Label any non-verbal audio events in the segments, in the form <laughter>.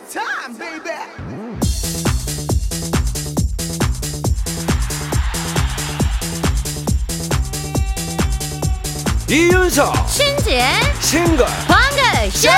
time, baby. 이윤석 신지의 싱글 방글쇼!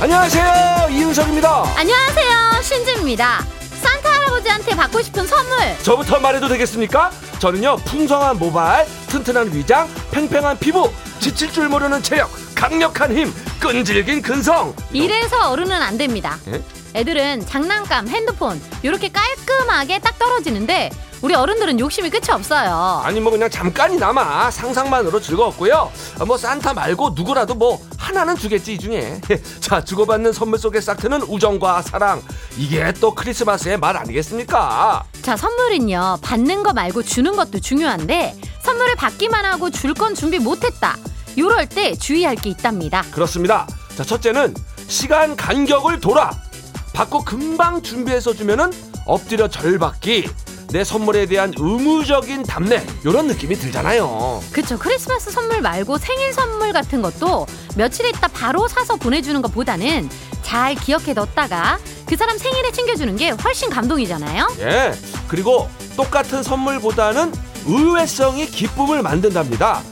안녕하세요 이윤석입니다 안녕하세요, 신지입니다. 산타 할아버지한테 받고 싶은 선물. 저부터 말해도 되겠습니까? 저는요 풍성한 모발 튼튼한 위장 팽팽한 피부 지칠 줄 모르는 체력 강력한 힘 끈질긴 근성 이래서 어른은 안 됩니다. 예? 애들은 장난감, 핸드폰 이렇게 깔끔하게 딱 떨어지는데 우리 어른들은 욕심이 끝이 없어요. 아니 뭐 그냥 잠깐이나마 상상만으로 즐거웠고요 아, 뭐 산타 말고 누구라도 뭐 하나는 주겠지 이 중에 <laughs> 자 주고받는 선물 속의 싹트는 우정과 사랑 이게 또 크리스마스의 말 아니겠습니까 자, 선물은요. 받는 거 말고 주는 것도 중요한데 선물을 받기만 하고 줄 건 준비 못했다. 요럴 때 주의할 게 있답니다. 그렇습니다. 자 첫째는 시간 간격을 돌아. 받고 금방 준비해서 주면은 엎드려 절받기. 내 선물에 대한 의무적인 답례. 이런 느낌이 들잖아요. 그쵸. 크리스마스 선물 말고 생일 선물 같은 것도 며칠 있다 바로 사서 보내주는 것보다는 잘 기억해 뒀다가 그 사람 생일에 챙겨주는 게 훨씬 감동이잖아요. 예. 그리고 똑같은 선물보다는 의외성이 기쁨을 만든답니다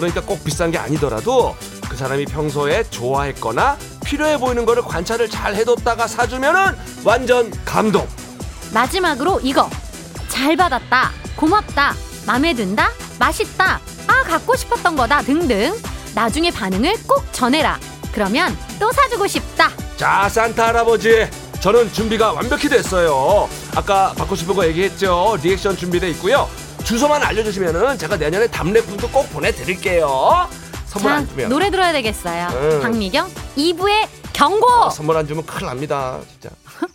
그러니까 꼭 비싼 게 아니더라도 그 사람이 평소에 좋아했거나 필요해 보이는 거를 관찰을 잘 해뒀다가 사주면은 완전 감동 마지막으로 이거. 잘 받았다. 고맙다. 맘에 든다. 맛있다. 아, 갖고 싶었던 거다. 등등. 나중에 반응을 꼭 전해라. 그러면 또 사주고 싶다. 자 산타 할아버지 저는 준비가 완벽히 됐어요 아까 받고 싶은 거 얘기했죠 리액션 준비돼 있고요 주소만 알려주시면은 제가 내년에 답례품도 꼭 보내드릴게요 선물 자, 안 주면 노래 들어야 되겠어요. 응. 박미경 2부의 경고. 아, 선물 안 주면 큰일 납니다 진짜 <laughs>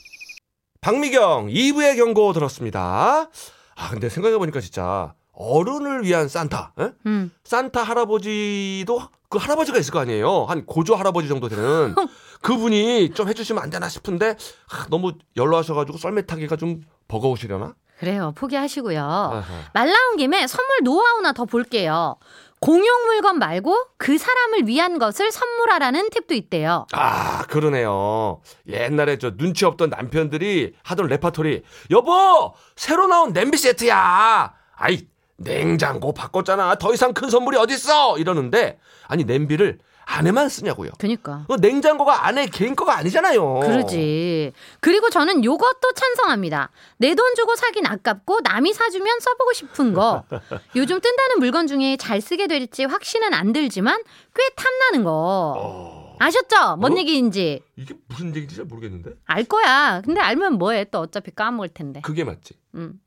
박미경 2부의 경고 들었습니다 아 근데 생각해 보니까 진짜 어른을 위한 산타 에? 음. 산타 할아버지도 그 할아버지가 있을 거 아니에요. 한 고조 할아버지 정도 되는 <laughs> 그분이 좀 해주시면 안 되나 싶은데 아, 너무 연로하셔가지고 썰매 타기가 좀 버거우시려나? 그래요. 포기하시고요. 아하. 말 나온 김에 선물 노하우나 더 볼게요. 공용 물건 말고 그 사람을 위한 것을 선물하라는 팁도 있대요. 아 그러네요. 옛날에 저 눈치 없던 남편들이 하던 레파토리 여보 새로 나온 냄비 세트야. 아이 냉장고 바꿨잖아. 더 이상 큰 선물이 어딨어? 이러는데 아니 냄비를 안에만 쓰냐고요. 그니까. 그 냉장고가 안에 개인 거가 아니잖아요. 그러지. 그리고 저는 요것도 찬성합니다. 내 돈 주고 사긴 아깝고 남이 사주면 써보고 싶은 거. <laughs> 요즘 뜬다는 물건 중에 잘 쓰게 될지 확신은 안 들지만 꽤 탐나는 거. 어, 아셨죠? 뭔 어? 얘기인지. 이게 무슨 얘기인지 잘 모르겠는데. 알 거야. 근데 알면 뭐해? 또 어차피 까먹을 텐데. 그게 맞지. 음.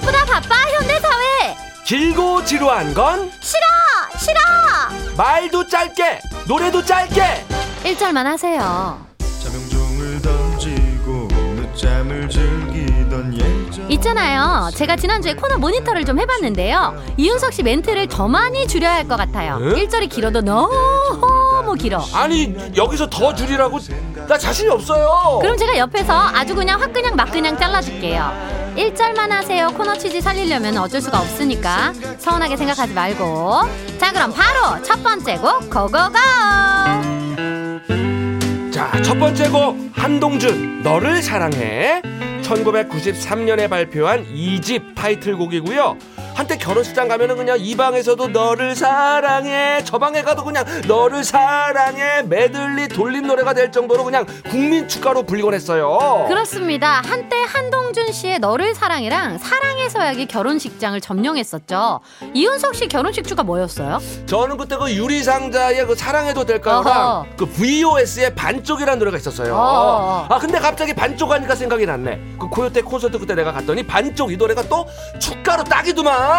바쁘다 바빠? 현대사회. 길고 지루한 건? 싫어 싫어. 말도 짧게 노래도 짧게. 1절만 하세요. 자명종을 던지고 늦잠을 즐기던 예전. 있잖아요. 제가 지난주에 코너 모니터를 좀 해봤는데요. 이윤석 씨 멘트를 더 많이 줄여야 할 것 같아요. 응? 1절이 길어도 너무 길어. 아니 여기서 더 줄이라고? 나 자신이 없어요. 그럼 제가 옆에서 아주 그냥 확 그냥 막 그냥 잘라줄게요 1절만 하세요. 코너 취지 살리려면 어쩔 수가 없으니까. 서운하게 생각하지 말고. 자 그럼 바로 첫 번째 곡 고고고! 자 첫 번째 곡 한동준 너를 사랑해. 1993년에 발표한 2집 타이틀곡이고요 한때 결혼식장 가면은 그냥 이 방에서도 너를 사랑해 저 방에 가도 그냥 너를 사랑해 메들리 돌림 노래가 될 정도로 그냥 국민 축가로 불리곤 했어요 그렇습니다 한때 한동준 씨의 너를 사랑해랑 사랑의 서약이 결혼식장을 점령했었죠 이윤석 씨 결혼식 주가 뭐였어요? 저는 그때 그 유리상자의 그 사랑해도 될까요랑 어허. 그 VOS의 반쪽이라는 노래가 있었어요. 어어. 아 근데 갑자기 반쪽 하니까 생각이 났네. 그 코요태 콘서트 그때 내가 갔더니 반쪽 이 노래가 또 축가로 딱이더만.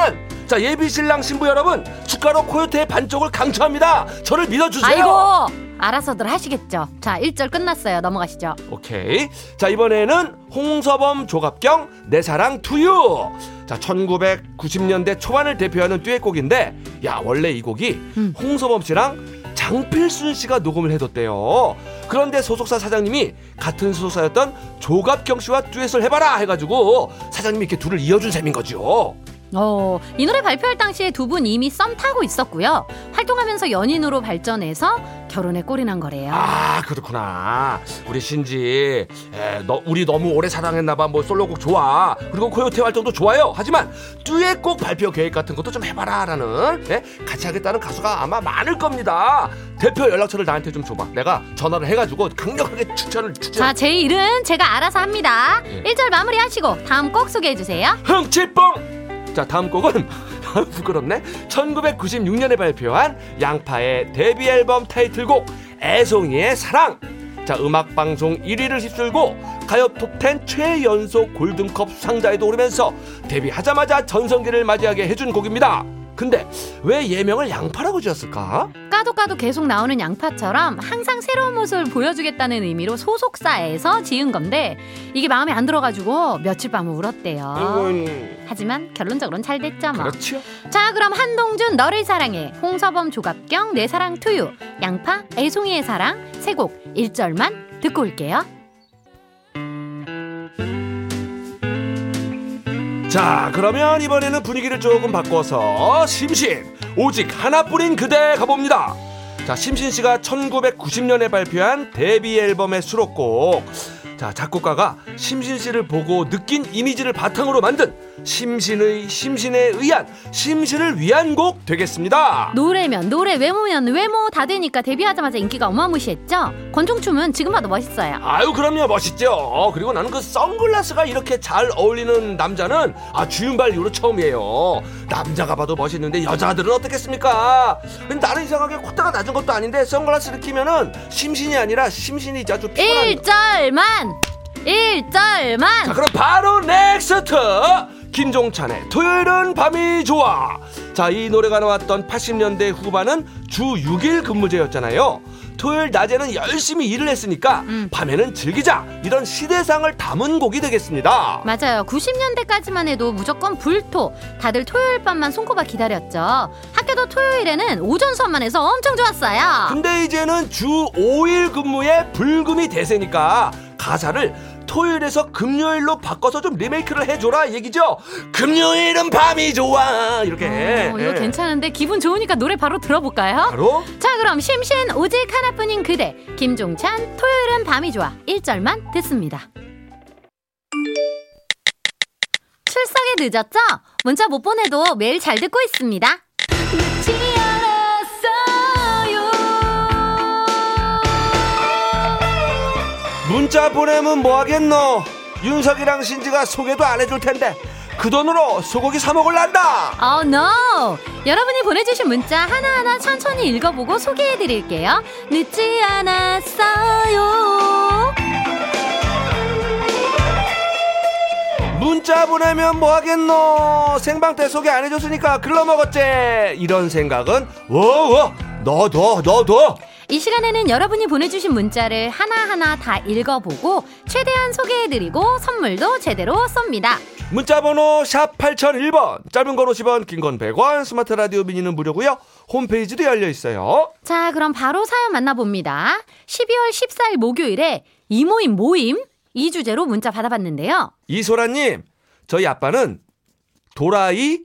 자 예비 신랑 신부 여러분 축가로 코요태의 반쪽을 강추합니다. 저를 믿어주세요. 아이고 알아서들 하시겠죠 자 1절 끝났어요 넘어가시죠 오케이. 자, 이번에는 홍서범 조갑경 내 사랑 투유. 자, 1990년대 초반을 대표하는 듀엣곡인데 야, 원래 이 곡이 음. 홍서범 씨랑 장필순 씨가 녹음을 해뒀대요. 그런데 소속사 사장님이 같은 소속사였던 조갑경 씨와 듀엣을 해봐라 해가지고 사장님이 이렇게 둘을 이어준 셈인 거죠. 어, 이 노래 발표할 당시에 두 분 이미 썸 타고 있었고요. 활동하면서 연인으로 발전해서 결혼에 꼴이 난 거래요. 아 그렇구나. 우리 신지, 에, 너 우리 너무 오래 사랑했나봐. 뭐 솔로곡 좋아. 그리고 코요태 활동도 좋아요. 하지만 듀엣곡 발표 계획 같은 것도 좀 해봐라라는 예? 같이 하겠다는 가수가 아마 많을 겁니다. 대표 연락처를 나한테 좀 줘봐. 내가 전화를 해가지고 강력하게 추천을 추천. 자, 제 일은 제가 알아서 합니다. 예. 일 1절 마무리하시고 다음 곡 소개해 주세요. 흥치뽕! 자, 다음 곡은 <laughs> 부끄럽네. 1996년에 발표한 양파의 데뷔 앨범 타이틀곡 애송이의 사랑. 자, 음악 방송 1위를 휩쓸고 가요 톱10 최연소 골든컵 상자에도 오르면서 데뷔하자마자 전성기를 맞이하게 해준 곡입니다. 근데 왜 예명을 양파라고 지었을까? 까도 까도 계속 나오는 양파처럼 항상 새로운 모습을 보여주겠다는 의미로 소속사에서 지은 건데 이게 마음에 안 들어가지고 며칠 밤을 울었대요. 하지만 결론적으로는 잘 됐죠 뭐. 그렇지요. 자 그럼 한동준 너를 사랑해 홍서범 조갑경 내 사랑 투유 양파 애송이의 사랑 세곡 1절만 듣고 올게요. 자, 그러면 이번에는 분위기를 조금 바꿔서 심신 오직 하나뿐인 그대 가봅니다. 자, 심신 씨가 1990년에 발표한 데뷔 앨범의 수록곡. 자, 작곡가가 심신 씨를 보고 느낀 이미지를 바탕으로 만든 심신의 심신에 의한 심신을 위한 곡 되겠습니다. 노래면 노래 외모면 외모. 다 되니까 데뷔하자마자 인기가 어마무시했죠. 권총춤은 지금 봐도 멋있어요. 아유 그럼요. 멋있죠. 그리고 나는 그 선글라스가 이렇게 잘 어울리는 남자는 아 주윤발 이후로 처음이에요. 남자가 봐도 멋있는데 여자들은 어떻겠습니까? 나는 이상하게 콧대가 낮은 것도 아닌데 선글라스를 끼면은 심신이 아니라 심신이 아주 피곤한 1절만! 1절만! 자 그럼 바로 next 김종찬의 토요일은 밤이 좋아 자 이 노래가 나왔던 80년대 후반은 주 6일 근무제였잖아요 토요일 낮에는 열심히 일을 했으니까 음. 밤에는 즐기자 이런 시대상을 담은 곡이 되겠습니다 맞아요. 90년대까지만 해도 무조건 불토. 다들 토요일 밤만 손꼽아 기다렸죠. 학교도 토요일에는 오전 수업만 해서 엄청 좋았어요. 근데 이제는 주 5일 근무에 불금이 대세니까 가사를 토요일에서 금요일로 바꿔서 좀 리메이크를 해줘라 얘기죠 금요일은 밤이 좋아 이렇게 어, 이거 예. 괜찮은데 기분 좋으니까 노래 바로 들어볼까요? 바로 자 그럼 심신 오직 하나뿐인 그대 김종찬 토요일은 밤이 좋아 1절만 듣습니다. 출석에 늦었죠? 문자 못 보내도 매일 잘 듣고 있습니다. 문자 보내면 뭐 하겠노? 윤석이랑 신지가 소개도 안 해줄 텐데 그 돈으로 소고기 사 먹을란다. Oh no! 여러분이 보내주신 문자 하나하나 천천히 읽어보고 소개해드릴게요. 늦지 않았어요. 문자 보내면 뭐 하겠노? 생방 때 소개 안 해줬으니까 글러 먹었지. 이런 생각은 워워 너도 너도. 이 시간에는 여러분이 보내주신 문자를 하나하나 다 읽어보고 최대한 소개해드리고 선물도 제대로 쏩니다. 문자번호 샵 8001번 짧은 건 50원 긴 건 100원 스마트 라디오 미니는 무료고요 홈페이지도 열려 있어요 자, 그럼 바로 사연 만나봅니다. 12월 14일 목요일에 이모임 모임 이 주제로 문자 받아봤는데요. 이소라님 저희 아빠는 도라이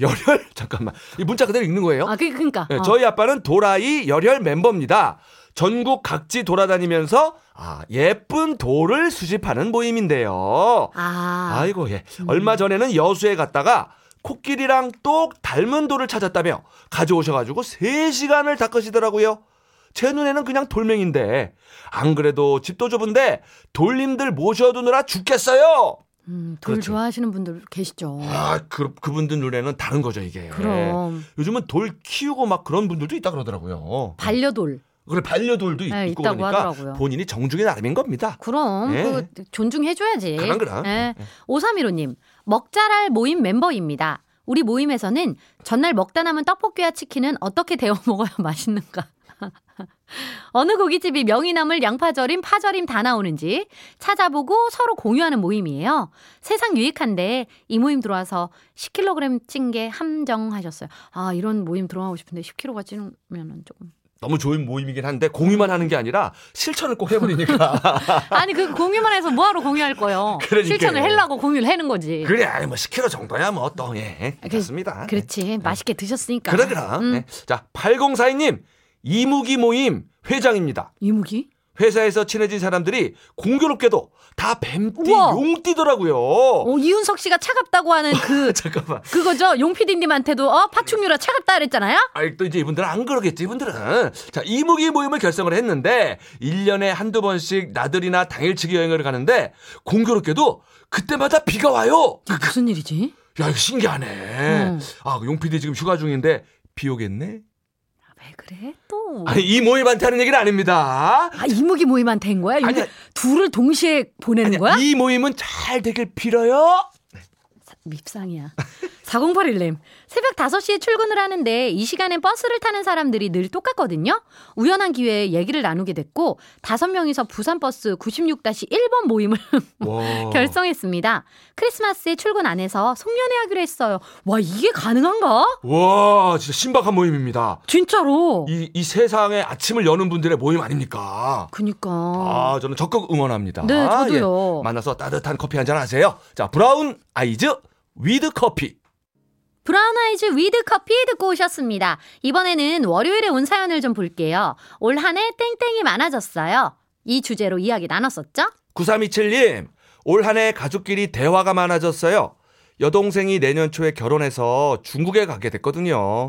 열혈? <laughs> 잠깐만. 이 문자 그대로 읽는 거예요? 아, 그, 그니까. 네, 어. 저희 아빠는 도라이 열혈 멤버입니다. 전국 각지 돌아다니면서 아, 예쁜 돌을 수집하는 모임인데요. 아, 아이고 예. 얼마 전에는 여수에 갔다가 코끼리랑 똑 닮은 돌을 찾았다며 가져오셔가지고 3시간을 닦으시더라고요. 제 눈에는 그냥 돌멩인데 안 그래도 집도 좁은데 돌님들 모셔두느라 죽겠어요 음, 돌 그렇죠. 좋아하시는 분들 계시죠. 아 그, 그분들 눈에는 다른 거죠 이게 그럼. 요즘은 돌 키우고 막 그런 분들도 있다 그러더라고요 반려돌. 그래 반려돌도 있- 네, 있고 그러니까 하더라고요. 본인이 정중의 나름인 겁니다 그럼 예. 그 존중해줘야지. 그럼, 그럼. 예. 5315님 먹자랄 모임 멤버입니다. 우리 모임에서는 전날 먹다 남은 떡볶이와 치킨은 어떻게 데워 먹어야 <laughs> 맛있는가? 어느 고깃집이 명이나물 양파절임 파절임 다 나오는지 찾아보고 서로 공유하는 모임이에요. 세상 유익한데 이 모임 들어와서 10kg 찐 게 함정하셨어요. 아 이런 모임 들어가고 싶은데 10kg가 찌면은 조금 너무 좋은 모임이긴 한데 공유만 하는 게 아니라 실천을 꼭 해버리니까 <laughs> 아니 그 공유만 해서 뭐하러 공유할 거요? 그러니까요. 실천을 하려고 공유를 하는 거지. 그래 아이, 뭐 10kg 정도야 뭐 또 예. 그- 그렇습니다. 그렇지. 맛있게 드셨으니까. 그래 그럼. 음. 네. 자 8042님 이무기 모임 회장입니다. 이무기? 회사에서 친해진 사람들이 공교롭게도 다 뱀띠 우와. 용띠더라고요. 어, 이윤석 씨가 차갑다고 하는 그 <laughs> 잠깐만. 그거죠. 용피디님한테도 어 파충류라 차갑다 그랬잖아요. 아이 또 이제 이분들은 안 그러겠지 이분들은 자 이무기 모임을 결성을 했는데 1년에 한두 번씩 나들이나 당일치기 여행을 가는데 공교롭게도 그때마다 비가 와요 무슨 일이지? 야 이거 신기하네 음. 아 용PD 지금 휴가 중인데 비 오겠네 왜 그래 또? 아니 이 모임한테 하는 얘기는 아닙니다 아 이무기 모임한테 한 거야? 아니야. 둘을 동시에 보내는 아니, 거야? 이 모임은 잘 되길 빌어요 밉상이야. 4081님. 새벽 5시에 출근을 하는데 이 시간엔 버스를 타는 사람들이 늘 똑같거든요. 우연한 기회에 얘기를 나누게 됐고 5명이서 부산버스 96-1번 모임을 <laughs> 와. 결성했습니다. 크리스마스에 출근 안 해서 송년회 하기로 했어요. 와 이게 가능한가? 와 진짜 신박한 모임입니다 진짜로. 이, 이 세상에 아침을 여는 분들의 모임 아닙니까 그니까. 아, 저는 적극 응원합니다. 네, 저도요. 예, 만나서 따뜻한 커피 한 잔 하세요. 자, Brown Eyes With Coffee. Brown Eyes With Coffee 듣고 오셨습니다. 이번에는 월요일에 온 사연을 좀 볼게요. 올 한 해 땡땡이 많아졌어요. 이 주제로 이야기 나눴었죠? 9327님, 올 한 해 가족끼리 대화가 많아졌어요. 여동생이 내년 초에 결혼해서 중국에 가게 됐거든요.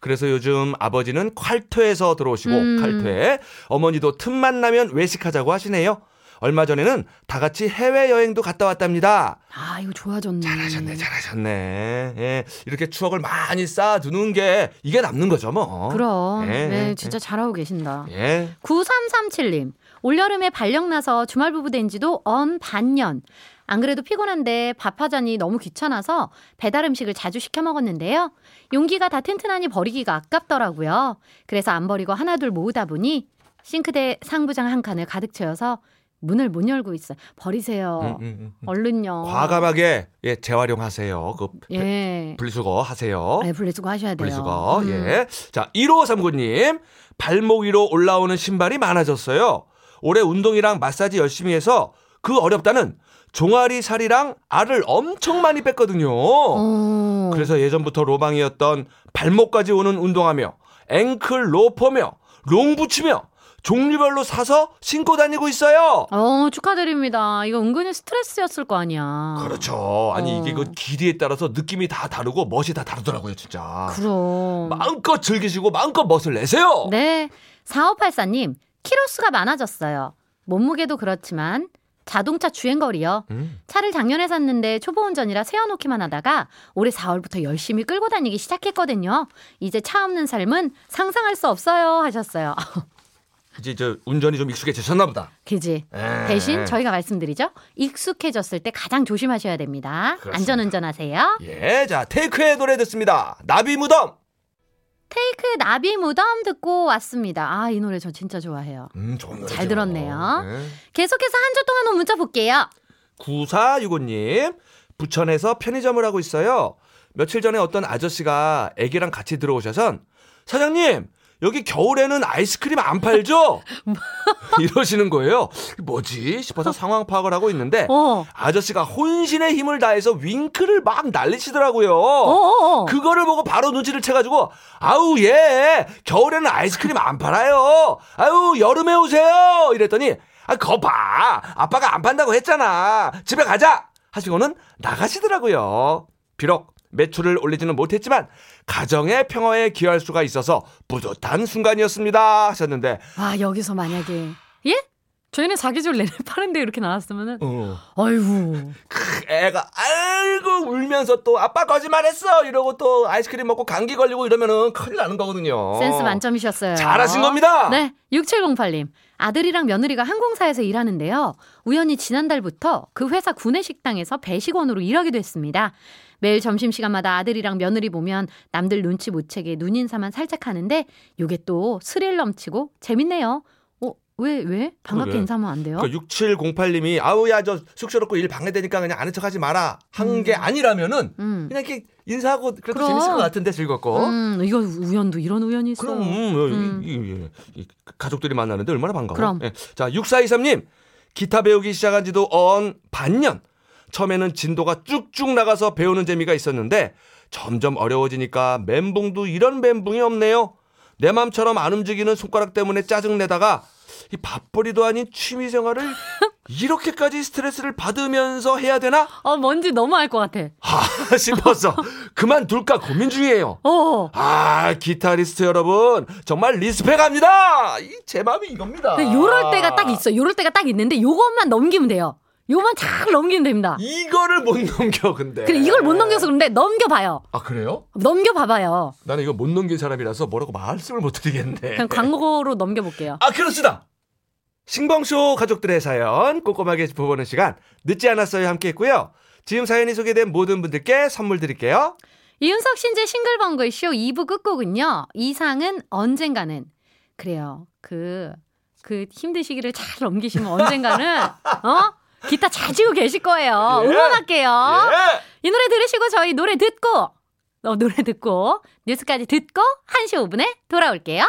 그래서 요즘 아버지는 칼퇴에서 들어오시고 음. 칼퇴, 어머니도 틈만 나면 외식하자고 하시네요. 얼마 전에는 다 같이 해외 여행도 갔다 왔답니다. 아, 이거 좋아졌네. 잘하셨네, 잘하셨네. 예, 이렇게 추억을 많이 쌓아두는 게 이게 남는 거죠, 뭐. 그럼. 예, 네, 예, 진짜 잘하고 계신다. 예. 9337님. 올여름에 발령 나서 주말 부부 된 지도 언 반년. 안 그래도 피곤한데 밥하자니 너무 귀찮아서 배달 음식을 자주 시켜 먹었는데요. 용기가 다 튼튼하니 버리기가 아깝더라고요. 그래서 안 버리고 하나둘 모으다 보니 싱크대 상부장 한 칸을 가득 채워서 문을 못 열고 있어요. 버리세요. 음, 음, 음. 얼른요. 과감하게 예, 재활용하세요. 그 예. 분리수거 하세요. 네, 분리수거 하셔야 돼요. 분리수거. 음. 예. 자, 1539님. 발목 위로 올라오는 신발이 많아졌어요. 올해 운동이랑 마사지 열심히 해서 그 어렵다는 종아리 살이랑 알을 엄청 많이 뺐거든요. 어. 그래서 예전부터 로망이었던 발목까지 오는 운동하며 앵클 로퍼며 롱 붙이며 종류별로 사서 신고 다니고 있어요. 어, 축하드립니다. 이거 은근히 스트레스였을 거 아니야. 그렇죠. 아니 어. 이게 그 길이에 따라서 느낌이 다 다르고 멋이 다 다르더라고요, 진짜. 그럼. 마음껏 즐기시고 마음껏 멋을 내세요. 네. 4584님, 키로수가 많아졌어요. 몸무게도 그렇지만 자동차 주행거리요. 음. 차를 작년에 샀는데 초보 운전이라 세워놓기만 하다가 올해 4월부터 열심히 끌고 다니기 시작했거든요. 이제 차 없는 삶은 상상할 수 없어요 하셨어요. <laughs> 이제 저 운전이 좀 익숙해지셨나 보다. 그지? 에. 대신 저희가 말씀드리죠. 익숙해졌을 때 가장 조심하셔야 됩니다. 그렇습니다. 안전 운전하세요. 예, 자 테이크의 노래 듣습니다. 나비 무덤. 테이크 나비 무덤 듣고 왔습니다. 아, 이 노래 저 진짜 좋아해요. 음, 좋은 노래죠. 잘 들었네요. 네. 계속해서 한 주 동안 온 문자 볼게요. 9465님, 부천에서 편의점을 하고 있어요. 며칠 전에 어떤 아저씨가 애기랑 같이 들어오셔선 사장님, 여기 겨울에는 아이스크림 안 팔죠? <laughs> 이러시는 거예요. 뭐지? 싶어서 상황 파악을 하고 있는데 어. 아저씨가 혼신의 힘을 다해서 윙크를 막 날리시더라고요. 어어어. 그거를 보고 바로 눈치를 채가지고 아우 얘 겨울에는 아이스크림 안 팔아요. 아유 여름에 오세요. 이랬더니 아 거봐 아빠가 안 판다고 했잖아. 집에 가자 하시고는 나가시더라고요. 비록 매출을 올리지는 못했지만 가정의 평화에 기여할 수가 있어서 뿌듯한 순간이었습니다 하셨는데 아, 여기서 만약에 예? 저희는 사계절 내내 <laughs> 파는데 이렇게 나왔으면은 어, 아이고. 크, 애가 아이고 울면서 또 아빠 거짓말했어 이러고 또 아이스크림 먹고 감기 걸리고 이러면은 큰일 나는 거거든요. 센스 만점이셨어요. 잘하신 겁니다. 네. 6708님. 아들이랑 며느리가 항공사에서 일하는데요. 우연히 지난달부터 그 회사 구내식당에서 배식원으로 일하기도 했습니다. 매일 점심시간마다 아들이랑 며느리 보면 남들 눈치 못 채게 눈인사만 살짝 하는데 요게 또 스릴 넘치고 재밌네요. 어, 왜, 왜? 반갑게. 인사하면 안 돼요? 그 6708님이 아우 야 저 쑥스럽고 일 방해되니까 그냥 아는 척 하지 마라 한 게 아니라면은 음. 그냥 이렇게 인사하고 그래도 그럼. 재밌을 것 같은데 즐겁고. 음, 이거 우연도 이런 우연이 있어. 그럼 음, 음. 이, 이, 이, 이, 가족들이 만나는데 얼마나 반가워. 그럼. 예. 자, 6423님. 기타 배우기 시작한 지도 언 반년. 처음에는 진도가 쭉쭉 나가서 배우는 재미가 있었는데 점점 어려워지니까 멘붕도 이런 멘붕이 없네요. 내 맘처럼 안 움직이는 손가락 때문에 짜증내다가 이 밥벌이도 아닌 취미 생활을 <laughs> 이렇게까지 스트레스를 받으면서 해야 되나? 어, 뭔지 너무 알 것 같아. 하 <laughs> 싶어서 그만둘까 고민 중이에요. 어. 아, 기타리스트 여러분, 정말 리스펙합니다. 이 제 마음이 이겁니다. 요럴 때가 딱 있어. 요럴 때가 딱 있는데 요것만 넘기면 돼요. 요만 잘 넘기면 됩니다. 이거를 못 넘겨, 근데. 그래 이걸 못 넘겨서 그런데 넘겨봐요. 아, 그래요? 넘겨봐봐요. 나는 이거 못 넘긴 사람이라서 뭐라고 말씀을 못 드리겠네. 그냥 광고로 넘겨볼게요. 아, 그렇습니다. 신봉쇼 가족들의 사연 꼼꼼하게 짚어보는 시간 늦지 않았어요 함께 했고요. 지금 사연이 소개된 모든 분들께 선물 드릴게요. 이윤석 신재 싱글벙글 쇼 2부 끝곡은요. 이상은 언젠가는 그래요. 그, 그 힘든 시기를 잘 넘기시면 언젠가는 <laughs> 어? 기타 잘 치고 계실 거예요. 예. 응원할게요. 예. 이 노래 들으시고 저희 노래 듣고 어, 노래 듣고 뉴스까지 듣고 1시 5분에 돌아올게요.